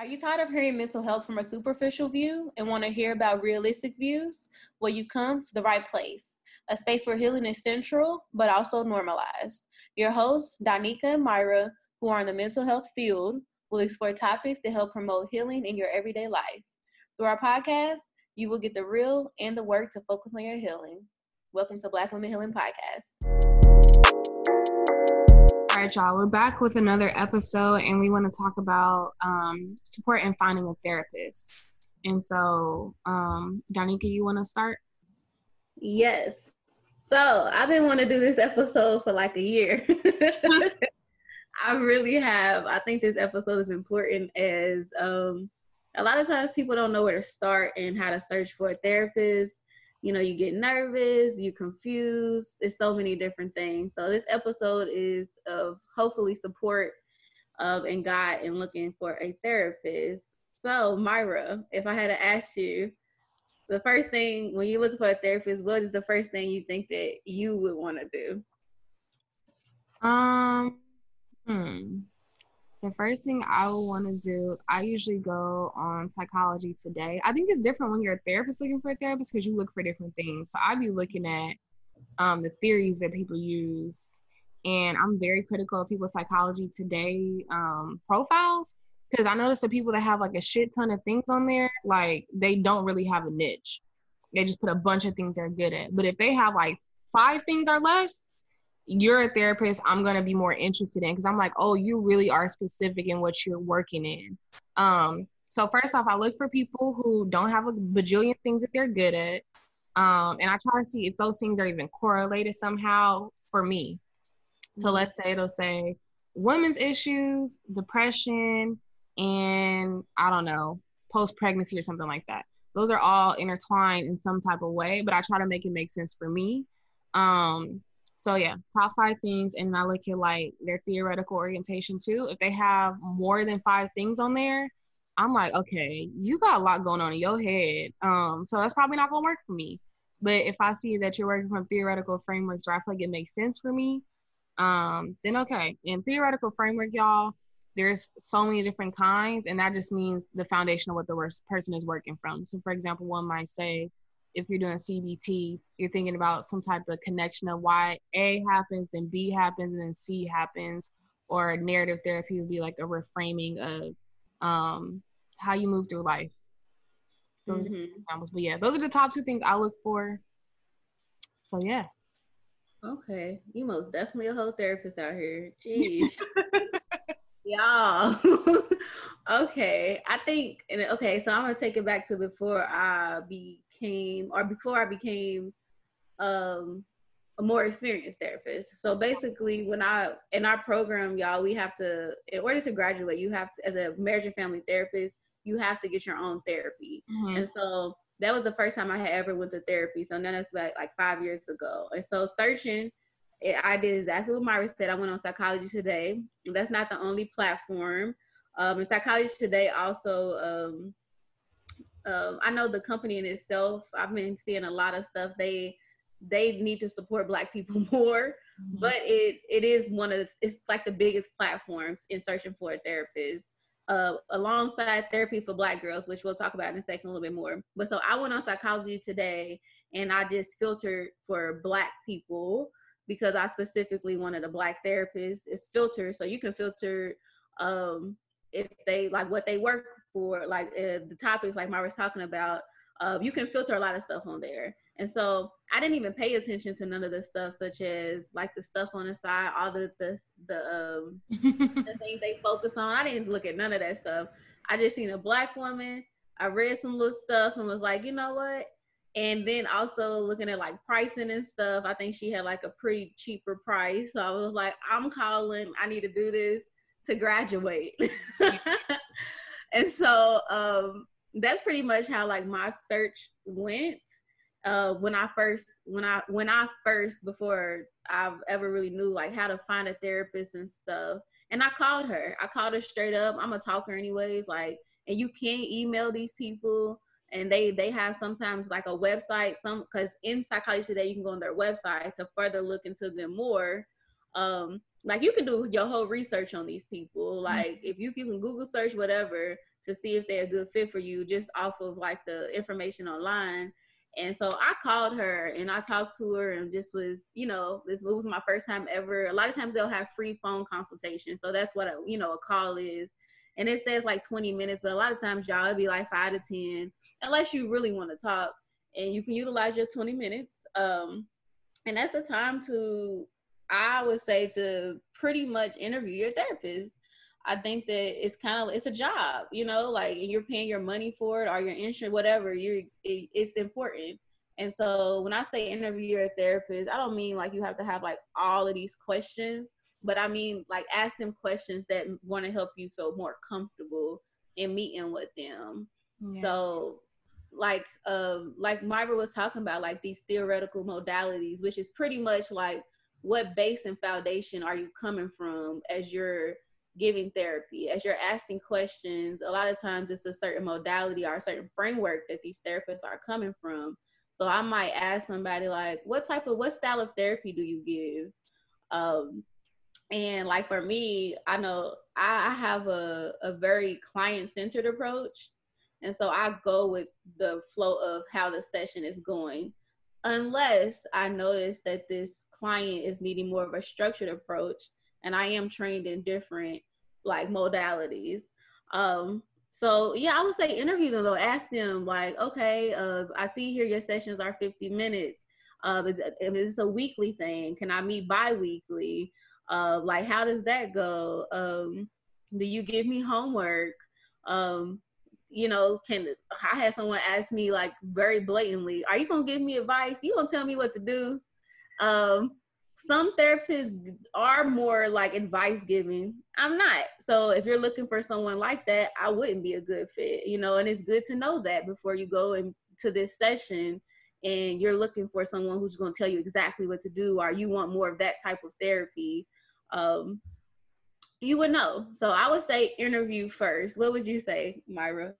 Are you tired of hearing mental health from a superficial view and want to hear about realistic views? Well, you come to the right place, a space where healing is central but also normalized. Your hosts, Donika and Myra, who are in the mental health field, will explore topics to help promote healing in your everyday life. Through our podcast, you will get the real and the work to focus on your healing. Welcome to Black Womxn Healing Podcast. All right, y'all, we're back with another episode, and we want to talk about um, support and finding a therapist. And so, um, Donika, you want to start? Yes. So, I've been wanting to do this episode for like a year. I really have. I think this episode is important as um, a lot of times people don't know where to start and how to search for a therapist you know, you get nervous, you confused. It's so many different things. So this episode is of hopefully support of and God in looking for a therapist. So Myra, if I had to ask you, the first thing when you look for a therapist, what is the first thing you think that you would want to do? Um, hmm the first thing I would want to do is I usually go on Psychology Today. I think it's different when you're a therapist looking for a therapist because you look for different things. So I'd be looking at um, the theories that people use, and I'm very critical of people's Psychology Today um, profiles because I notice the people that have like a shit ton of things on there, like they don't really have a niche. They just put a bunch of things they're good at. But if they have like five things or less, you're a therapist i'm going to be more interested in because i'm like oh you really are specific in what you're working in. Um so first off i look for people who don't have a bajillion things that they're good at. Um and i try to see if those things are even correlated somehow for me. So mm-hmm. let's say it'll say women's issues depression and i don't know post pregnancy or something like that. Those are all intertwined in some type of way but i try to make it make sense for me. Um so yeah, top five things, and I look at like their theoretical orientation too. If they have more than five things on there, I'm like, okay, you got a lot going on in your head. Um, so that's probably not gonna work for me. But if I see that you're working from theoretical frameworks where I feel like it makes sense for me, um, then okay. In theoretical framework, y'all, there's so many different kinds, and that just means the foundation of what the person is working from. So, for example, one might say if you're doing CBT, you're thinking about some type of connection of why A happens, then B happens, and then C happens. Or narrative therapy would be like a reframing of um, how you move through life. Those mm-hmm. examples. But yeah, those are the top two things I look for. So yeah. Okay. You most definitely a whole therapist out here. Jeez. Y'all. okay. I think and okay, so I'm gonna take it back to before I be became or before I became um a more experienced therapist. So basically when I in our program, y'all, we have to in order to graduate, you have to as a marriage and family therapist, you have to get your own therapy. Mm-hmm. And so that was the first time I had ever went to therapy. So then that's like like five years ago. And so searching it, I did exactly what Myra said. I went on Psychology Today. That's not the only platform. Um, and Psychology Today also um, um, I know the company in itself. I've been seeing a lot of stuff. They they need to support Black people more, mm-hmm. but it it is one of the, it's like the biggest platforms in searching for a therapist. Uh, alongside therapy for Black girls, which we'll talk about in a second a little bit more. But so I went on psychology today, and I just filtered for Black people because I specifically wanted a Black therapist. It's filtered, so you can filter um, if they like what they work for like uh, the topics like Myra's talking about, uh, you can filter a lot of stuff on there. And so I didn't even pay attention to none of the stuff, such as like the stuff on the side, all the the the, um, the things they focus on. I didn't look at none of that stuff. I just seen a black woman. I read some little stuff and was like, you know what? And then also looking at like pricing and stuff. I think she had like a pretty cheaper price. So I was like, I'm calling. I need to do this to graduate. And so um, that's pretty much how like my search went uh, when I first when I when I first before I've ever really knew like how to find a therapist and stuff. And I called her. I called her straight up. I'm a talker anyways. Like, and you can't email these people, and they they have sometimes like a website. Some because in psychology today you can go on their website to further look into them more. Um, like you can do your whole research on these people. Mm-hmm. Like mm-hmm. if you you can Google search whatever, to see if they're a good fit for you just off of like the information online. And so I called her and I talked to her and this was, you know, this was my first time ever. A lot of times they'll have free phone consultation So that's what a, you know, a call is. And it says like 20 minutes, but a lot of times y'all it'd be like five to 10, unless you really want to talk and you can utilize your 20 minutes. Um, and that's the time to, I would say to pretty much interview your therapist. I think that it's kind of it's a job, you know, like you're paying your money for it or your insurance, whatever. You it, it's important. And so when I say interview your therapist, I don't mean like you have to have like all of these questions, but I mean like ask them questions that want to help you feel more comfortable in meeting with them. Yeah. So like um like Myra was talking about like these theoretical modalities, which is pretty much like what base and foundation are you coming from as you're giving therapy? As you're asking questions a lot of times it's a certain modality or a certain framework that these therapists are coming from. So i might ask somebody like what type of what style of therapy do you give? Um and like for me i know i, I have a, a very client-centered approach. And so i go with the flow of how the session is going unless i notice that this client is needing more of a structured approach and I am trained in different like modalities. Um, so yeah, I would say interview them though. Ask them like, okay, uh, I see here your sessions are 50 minutes. Uh, is, is this a weekly thing? Can I meet bi-weekly? Uh, like how does that go? Um, do you give me homework? Um, you know, can I had someone ask me like very blatantly, are you gonna give me advice? You gonna tell me what to do? Um, some therapists are more like advice giving. I'm not. So if you're looking for someone like that, I wouldn't be a good fit, you know, and it's good to know that before you go into this session and you're looking for someone who's going to tell you exactly what to do or you want more of that type of therapy. Um, you would know. So I would say interview first. What would you say, Myra?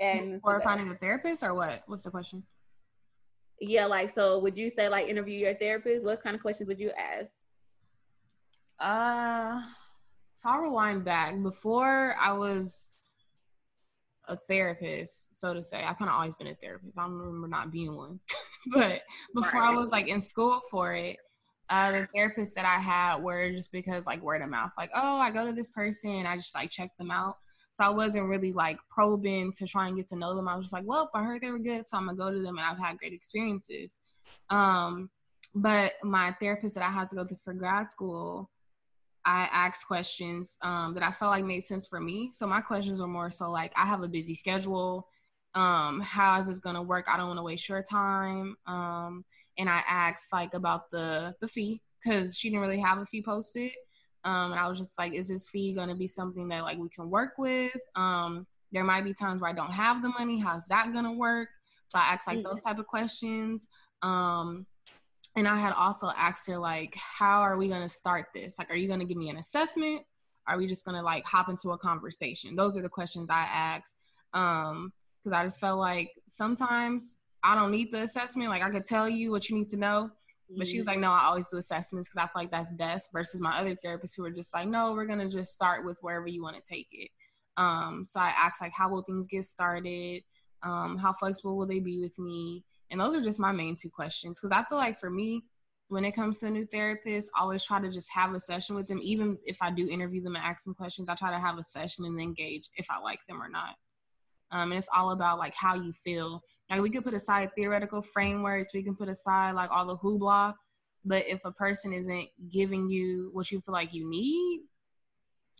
And or finding a therapist or what? What's the question? yeah, like so would you say like interview your therapist? What kind of questions would you ask? Uh so I'll rewind back. Before I was a therapist, so to say. I kind of always been a therapist. I don't remember not being one. but before right. I was like in school for it, uh, the therapists that I had were just because like word of mouth, like, oh, I go to this person, I just like check them out. So I wasn't really like probing to try and get to know them. I was just like, well, I heard they were good, so I'm gonna go to them, and I've had great experiences. Um, but my therapist that I had to go through for grad school, I asked questions um, that I felt like made sense for me. So my questions were more so like, I have a busy schedule. Um, how is this gonna work? I don't want to waste your time. Um, and I asked like about the the fee because she didn't really have a fee posted. Um, and I was just like, is this fee going to be something that like we can work with? Um, there might be times where I don't have the money. How's that going to work? So I asked like those type of questions. Um, and I had also asked her like, how are we going to start this? Like, are you going to give me an assessment? Are we just going to like hop into a conversation? Those are the questions I asked. Um, cause I just felt like sometimes I don't need the assessment. Like I could tell you what you need to know, but she was like, no, I always do assessments because I feel like that's best versus my other therapists who are just like, no, we're going to just start with wherever you want to take it. Um, so I asked like, how will things get started? Um, how flexible will they be with me? And those are just my main two questions. Cause I feel like for me, when it comes to a new therapist, I always try to just have a session with them. Even if I do interview them and ask them questions, I try to have a session and then gauge if I like them or not. Um, and it's all about like how you feel. Like we can put aside theoretical frameworks, we can put aside like all the hoopla, but if a person isn't giving you what you feel like you need,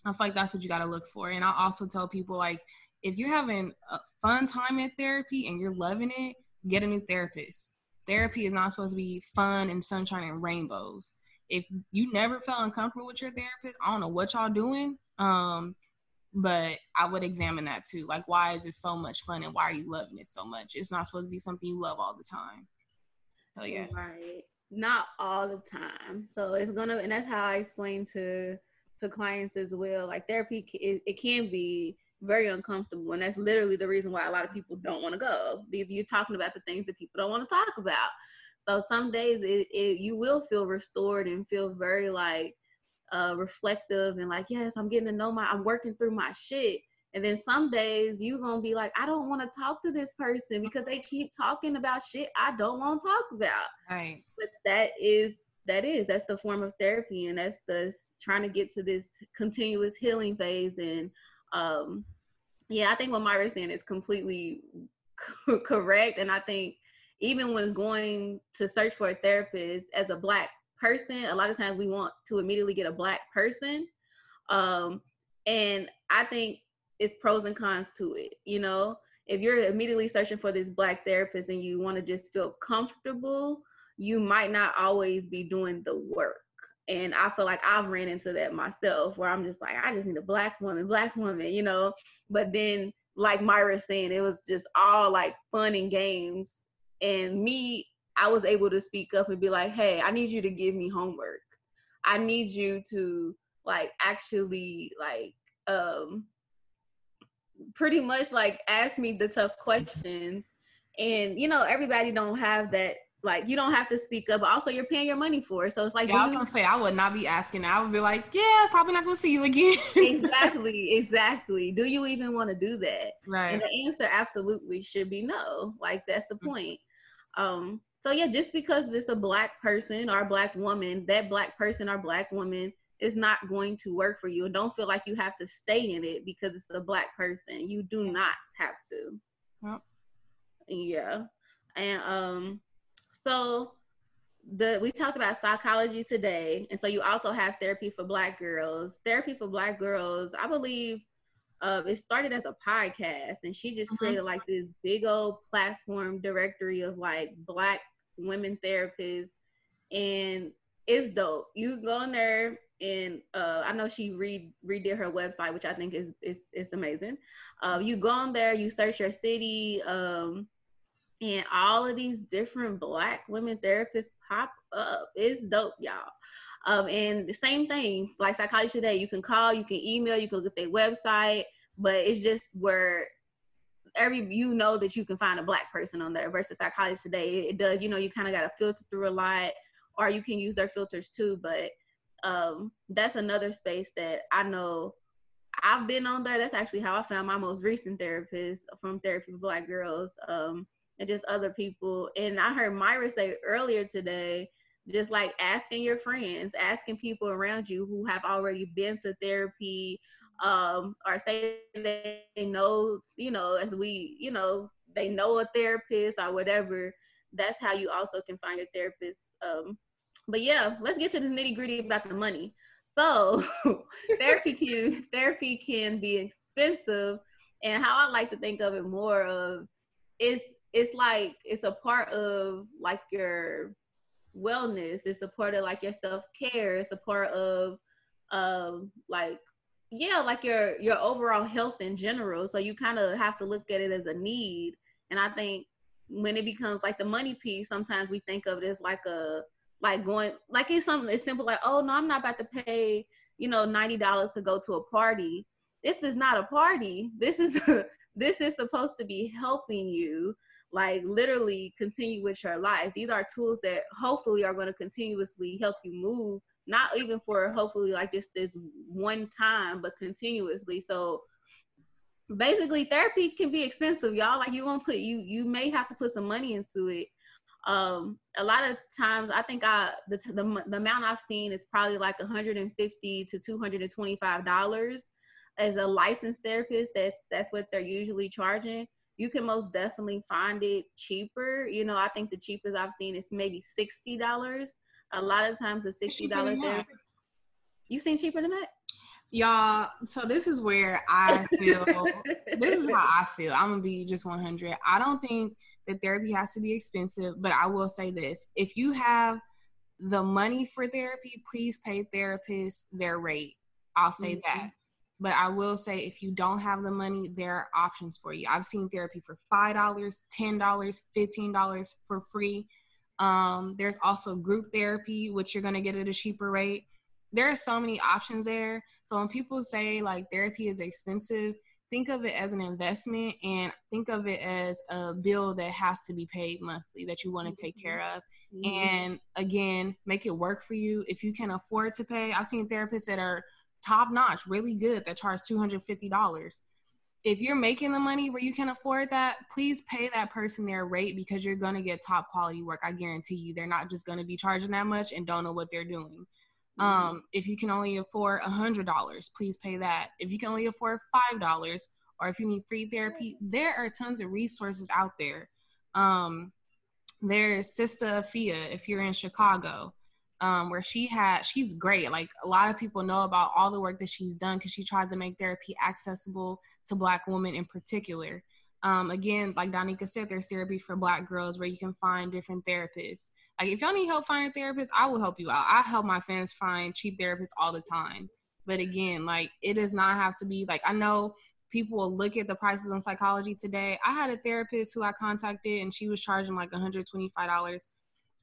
I feel like that's what you got to look for. And I also tell people like if you're having a fun time at therapy and you're loving it, get a new therapist. Therapy is not supposed to be fun and sunshine and rainbows. If you never felt uncomfortable with your therapist, I don't know what y'all doing. Um, but I would examine that too. Like, why is it so much fun and why are you loving it so much? It's not supposed to be something you love all the time. So, yeah. Right. Not all the time. So, it's gonna, and that's how I explain to to clients as well. Like, therapy, it, it can be very uncomfortable. And that's literally the reason why a lot of people don't want to go. You're talking about the things that people don't want to talk about. So, some days it, it you will feel restored and feel very like, uh, reflective and like, yes, I'm getting to know my, I'm working through my shit. And then some days you're gonna be like, I don't want to talk to this person because they keep talking about shit I don't want to talk about. Right. But that is that is that's the form of therapy and that's the trying to get to this continuous healing phase and um yeah i think what myra's saying is completely correct and i think even when going to search for a therapist as a black person a lot of times we want to immediately get a black person um and i think it's pros and cons to it you know if you're immediately searching for this black therapist and you want to just feel comfortable you might not always be doing the work. And I feel like I've ran into that myself where I'm just like, I just need a black woman, black woman, you know. But then, like Myra saying, it was just all like fun and games. And me, I was able to speak up and be like, hey, I need you to give me homework. I need you to like actually like um pretty much like ask me the tough questions and you know everybody don't have that like you don't have to speak up, but also you're paying your money for it. So it's like yeah, I was gonna say I would not be asking. I would be like, yeah, probably not gonna see you again. exactly, exactly. Do you even want to do that? Right. And the answer absolutely should be no. Like that's the mm-hmm. point. Um. So yeah, just because it's a black person or a black woman, that black person or black woman is not going to work for you. And don't feel like you have to stay in it because it's a black person. You do not have to. Yep. Yeah. And um so the we talked about psychology today, and so you also have therapy for Black girls. Therapy for Black girls, I believe, uh, it started as a podcast, and she just mm-hmm. created like this big old platform directory of like Black women therapists, and it's dope. You go in there and uh, I know she re redid her website, which I think is is is amazing. Uh, you go on there, you search your city, um, and all of these different black women therapists pop up. It's dope, y'all. Um, and the same thing, like Psychology Today, you can call, you can email, you can look at their website, but it's just where every you know that you can find a black person on there versus Psychology Today. It does, you know, you kind of got to filter through a lot, or you can use their filters too. But um, that's another space that I know I've been on there. That's actually how I found my most recent therapist from Therapy for Black Girls. Um, and just other people. And I heard Myra say earlier today, just like asking your friends, asking people around you who have already been to therapy, um, or say they know, you know, as we, you know, they know a therapist or whatever. That's how you also can find a therapist. Um, but yeah, let's get to the nitty gritty about the money. So therapy can therapy can be expensive, and how I like to think of it more of it's it's like it's a part of like your wellness it's a part of like your self-care it's a part of um like yeah like your your overall health in general. So you kind of have to look at it as a need. And i think when it becomes like the money piece sometimes we think of it as like a like going like it's something as simple like oh no i'm not about to pay you know $90 to go to a party. This is not a party. This is a, this is supposed to be helping you like literally continue with your life. These are tools that hopefully are going to continuously help you move, not even for hopefully like just this one time, but continuously. So basically therapy can be expensive, y'all. Like you won't put you you may have to put some money into it. Um, a lot of times I think I the the, the amount I've seen is probably like 150 to 225 dollars as a licensed therapist. That's that's what they're usually charging you can most definitely find it cheaper. You know, I think the cheapest I've seen is maybe sixty dollars. A lot of times, a sixty dollar therapy. You seen cheaper than that? Y'all, so this is where I feel. this is how I feel. I'm gonna be just 100. I don't think that therapy has to be expensive, but I will say this: if you have the money for therapy, please pay therapists their rate. I'll say mm-hmm. that. But I will say, if you don't have the money, there are options for you. I've seen therapy for $5, $10, $15 for free. Um, there's also group therapy, which you're going to get at a cheaper rate. There are so many options there. So when people say like therapy is expensive, think of it as an investment and think of it as a bill that has to be paid monthly that you want to take care of. Mm-hmm. And again, make it work for you. If you can afford to pay, I've seen therapists that are top notch, really good that charge $250. if you're making the money where you can afford that, please pay that person their rate because you're gonna get top quality work. I guarantee you. They're not just gonna be charging that much and don't know what they're doing. Mm-hmm. Um, if you can only afford a hundred dollars, please pay that. If you can only afford five dollars, or if you need free therapy, there are tons of resources out there. Um, there's Sista Afya if you're in Chicago um, where she had she's great. Like a lot of people know about all the work that she's done because she tries to make therapy accessible to black women in particular. Um, again like donika said there's therapy for black girls where you can find different therapists. Like if y'all need help finding a therapist i will help you out. I help my fans find cheap therapists all the time. But again like it does not have to be like i know people will look at the prices on psychology today. I had a therapist who i contacted and she was charging like $125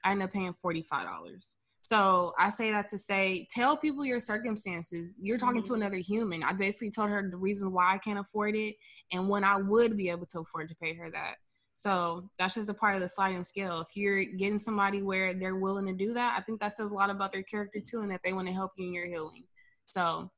i ended up paying $45 so I say that to say, tell people your circumstances. You're talking mm-hmm. to another human. I basically told her the reason why I can't afford it and when I would be able to afford to pay her that. So that's just a part of the sliding scale. If you're getting somebody where they're willing to do that, I think that says a lot about their character too, and that they want to help you in your healing. So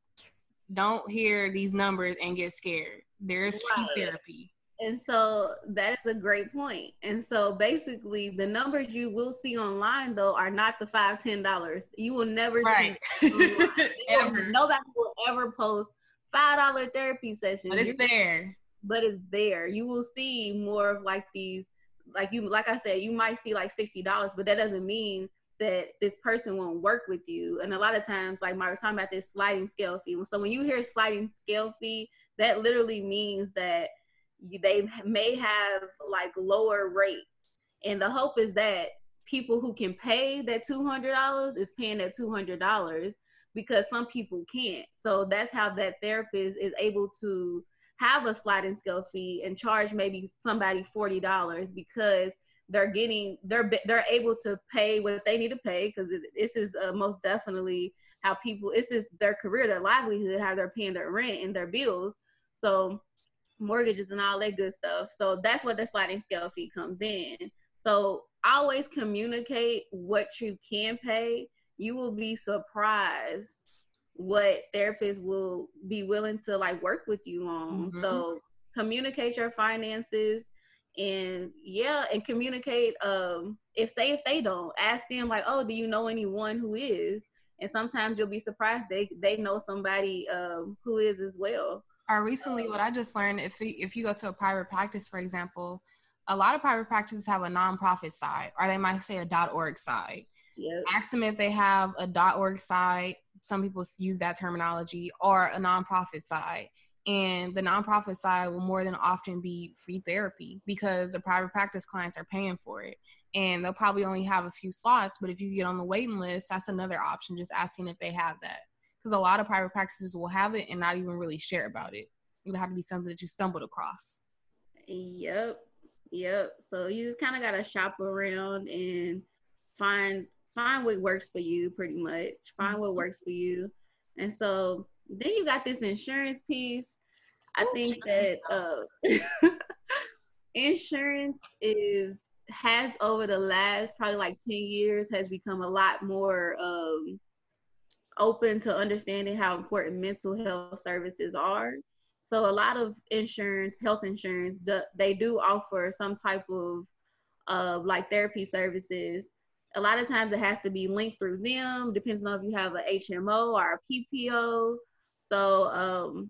don't hear these numbers and get scared. There's right. therapy. And so that is a great point. And so basically the numbers you will see online though are not the five, ten dollars. You will never right. see ever. Nobody will ever post five dollar therapy session. But it's You're, there. But it's there. You will see more of like these like you like I said, you might see like sixty dollars, but that doesn't mean that this person won't work with you. And a lot of times, like Myra was talking about this sliding scale fee. So when you hear sliding scale fee, that literally means that they may have like lower rates. And the hope is that people who can pay that $200 is paying that $200 because some people can't. So that's how that therapist is able to have a sliding scale fee and charge maybe somebody $40 because they're getting they're they're able to pay what they need to pay because this is uh, most definitely how people this is their career their livelihood how they're paying their rent and their bills. So mortgages and all that good stuff. So that's what the sliding scale fee comes in. So always communicate what you can pay. You will be surprised what therapists will be willing to like work with you on. Mm-hmm. So communicate your finances and yeah, and communicate um if say if they don't, ask them like, "Oh, do you know anyone who is?" And sometimes you'll be surprised they they know somebody um who is as well. Or recently, what um, I just learned, if if you go to a private practice, for example, a lot of private practices have a nonprofit side, or they might say a .org side. Yep. Ask them if they have a .org side. Some people use that terminology, or a nonprofit side. And the nonprofit side will more than often be free therapy because the private practice clients are paying for it. And they'll probably only have a few slots, but if you get on the waiting list, that's another option, just asking if they have that because a lot of private practices will have it and not even really share about it. It'll have to be something that you stumbled across. Yep. Yep. So you just kind of gotta shop around and find find what works for you pretty much. Find mm-hmm. what works for you. And so then you got this insurance piece. I think that uh insurance is has over the last probably like 10 years has become a lot more um open to understanding how important mental health services are. So a lot of insurance, health insurance, the, they do offer some type of uh, like therapy services. A lot of times it has to be linked through them, depends on if you have a HMO or a PPO. So um,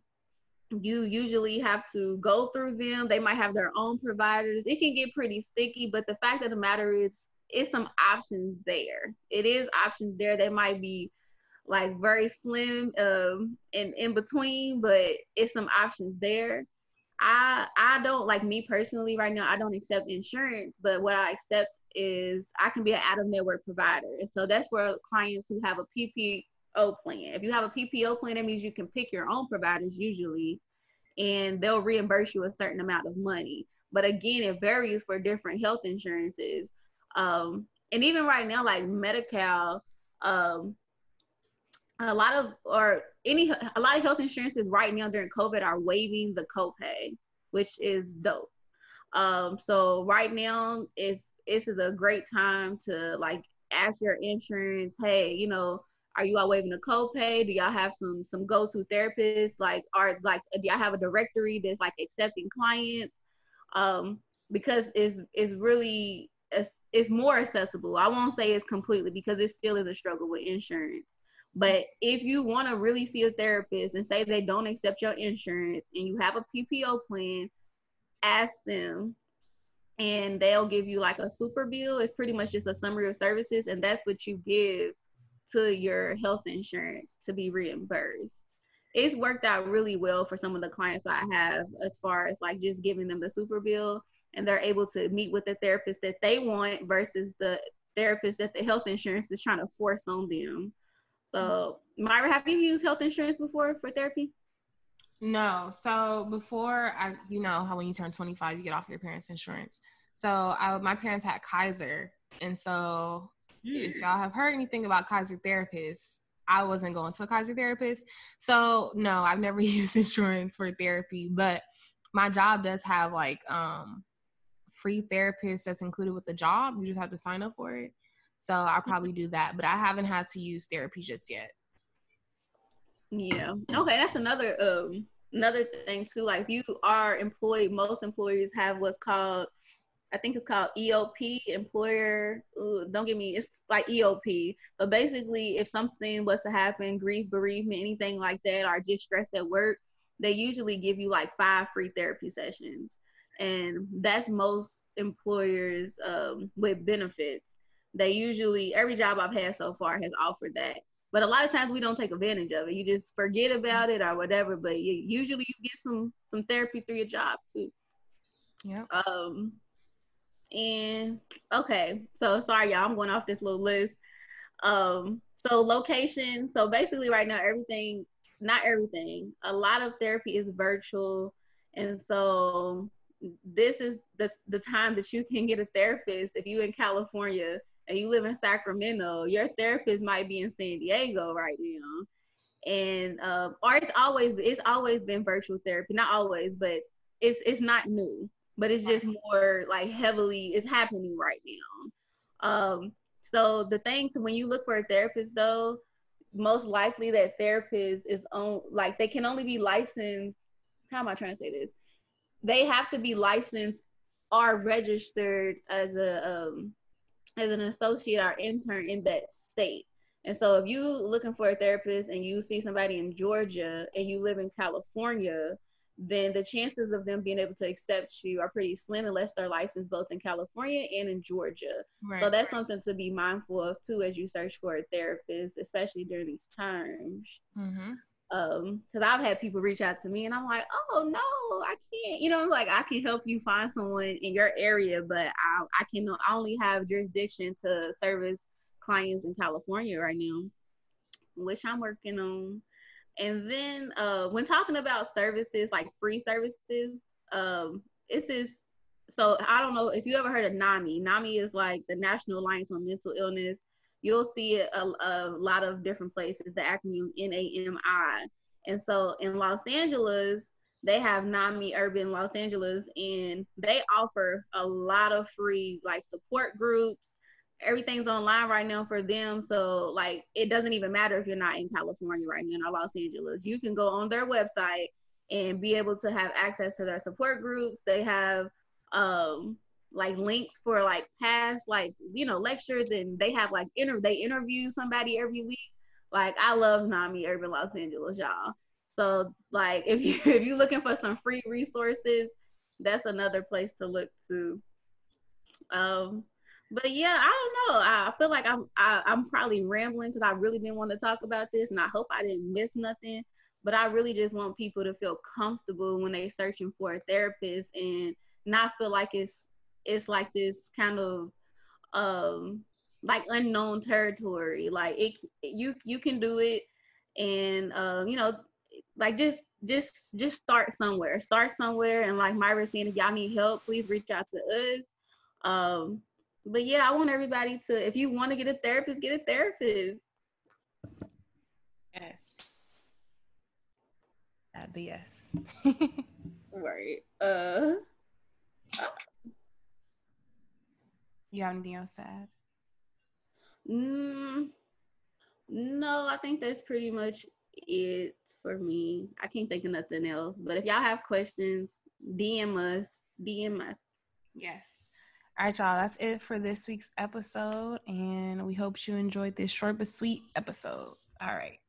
you usually have to go through them. They might have their own providers. It can get pretty sticky, but the fact of the matter is, it's some options there. It is options there. They might be like very slim um and in between, but it's some options there. I I don't like me personally right now. I don't accept insurance, but what I accept is I can be an out of network provider, and so that's for clients who have a PPO plan. If you have a PPO plan, that means you can pick your own providers usually, and they'll reimburse you a certain amount of money. But again, it varies for different health insurances. Um, and even right now, like Medi-Cal, um, a lot of or any a lot of health insurances right now during COVID are waiving the copay, which is dope. Um, so right now, if this is a great time to like ask your insurance, hey, you know, Are you all waiving the copay? Do y'all have some some go to therapists? Like, are like do y'all have a directory that's like accepting clients? Um, because it's it's really it's, it's more accessible. I won't say it's completely because it still is a struggle with insurance. But if you want to really see a therapist and say they don't accept your insurance and you have a PPO plan, ask them and they'll give you like a super bill. It's pretty much just a summary of services, and that's what you give to your health insurance to be reimbursed. It's worked out really well for some of the clients I have as far as like just giving them the super bill and they're able to meet with the therapist that they want versus the therapist that the health insurance is trying to force on them. So, Myra, have you used health insurance before for therapy? No. So before I, you know how when you turn 25, you get off your parents' insurance. So I, my parents had Kaiser, and so mm. if y'all have heard anything about Kaiser therapists, I wasn't going to a Kaiser therapist. So no, I've never used insurance for therapy, but my job does have like um free therapists that's included with the job. You just have to sign up for it. So I'll probably do that, but I haven't had to use therapy just yet. Yeah. Okay, that's another um another thing too. Like you are employed, most employees have what's called I think it's called EOP, employer. Ooh, don't get me. It's like EOP, but basically, if something was to happen, grief, bereavement, anything like that, or just stress at work, they usually give you like five free therapy sessions, and that's most employers um, with benefits. They usually every job I've had so far has offered that. But a lot of times we don't take advantage of it. You just forget about it or whatever. But you, usually you get some some therapy through your job too. Yeah. Um. And okay, so sorry y'all, I'm going off this little list. Um. So location. So basically, right now everything, not everything. A lot of therapy is virtual, and so this is the the time that you can get a therapist if you in California and you live in Sacramento, your therapist might be in San Diego right now. And um, or it's always it's always been virtual therapy, not always, but it's it's not new, but it's just more like heavily it's happening right now. Um, so the thing to when you look for a therapist though, most likely that therapist is on like they can only be licensed. How am I trying to say this? They have to be licensed or registered as a um, as an associate or intern in that state. And so if you looking for a therapist and you see somebody in Georgia and you live in California, then the chances of them being able to accept you are pretty slim unless they're licensed both in California and in Georgia. Right, so that's right. something to be mindful of too as you search for a therapist, especially during these times. Mm-hmm um because i've had people reach out to me and i'm like oh no i can't you know like i can help you find someone in your area but i i can I only have jurisdiction to service clients in california right now which i'm working on. And then uh when talking about services like free services um this is so i don't know if you ever heard of nami. Nami is like the national alliance on mental illness you'll see it a, a lot of different places, the acronym NAMI. And so in Los Angeles, they have NAMI Urban Los Angeles, and they offer a lot of free like support groups. Everything's online right now for them. So like it doesn't even matter if you're not in California right now or Los Angeles. You can go on their website and be able to have access to their support groups. They have um like links for like past like you know lectures and they have like inter they interview somebody every week. Like i love nami urban los angeles y'all. So like if you if you're looking for some free resources that's another place to look to. Um but yeah i don't know. I feel like i'm I, am i am probably rambling because i really didn't want to talk about this and i hope i didn't miss nothing. But i really just want people to feel comfortable when they're searching for a therapist and not feel like it's it's like this kind of um like unknown territory. Like it you you can do it and um you know like just just just start somewhere. Start somewhere and like myra saying if y'all need help please reach out to us. Um but yeah i want everybody to if you want to get a therapist get a therapist. Yes. That'd be yes. Right. Uh you have anything else to add? Mm, no, I think that's pretty much it for me. I can't think of nothing else. But if y'all have questions, DM us. DM us. Yes. All right, y'all. That's it for this week's episode. And we hope you enjoyed this short but sweet episode. All right.